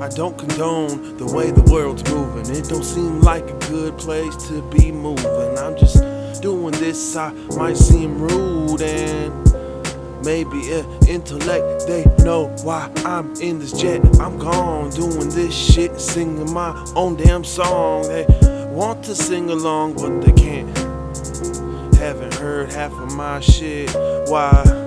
I don't condone the way the world's moving. It don't seem like a good place to be moving. I'm just doing this, I might seem rude and maybe uh, intellect. They know why I'm in this jet. I'm gone doing this shit, singing my own damn song. They want to sing along, but they can't. Haven't heard half of my shit. Why?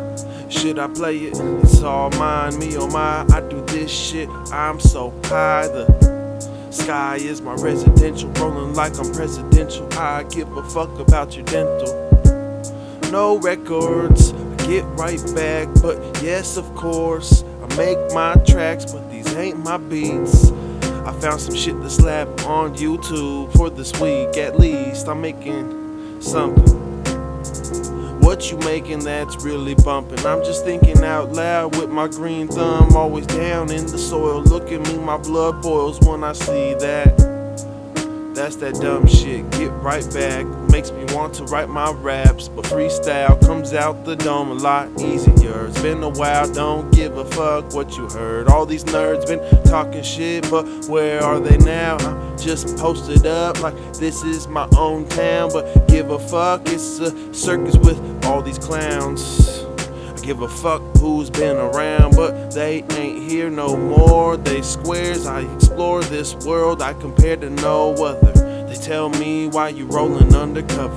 Should I play it? It's all mine, me or my. I do this shit. I'm so high. The sky is my residential, rolling like I'm presidential. I give a fuck about your dental. No records, I get right back. But yes, of course, I make my tracks, but these ain't my beats. I found some shit to slap on YouTube for this week at least. I'm making something. What you making that's really bumping? I'm just thinking out loud with my green thumb always down in the soil. Look at me, my blood boils when I see that. That dumb shit. Get right back. Makes me want to write my raps, but freestyle comes out the dome a lot easier. It's been a while, don't give a fuck what you heard. All these nerds been talking shit, but where are they now? I'm just posted up like this is my own town, but give a fuck. It's a circus with all these clowns. Give a fuck who's been around, but they ain't here no more. They squares, I explore this world, I compare to no other. They tell me why you rolling undercover.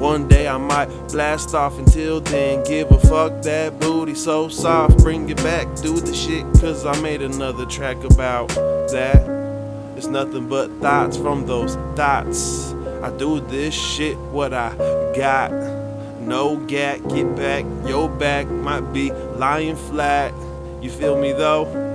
One day I might blast off until then. Give a fuck that booty so soft. Bring it back, do the shit, cause I made another track about that. It's nothing but thoughts from those thoughts. I do this shit, what I got. No gat, get back, your back might be lying flat. You feel me though?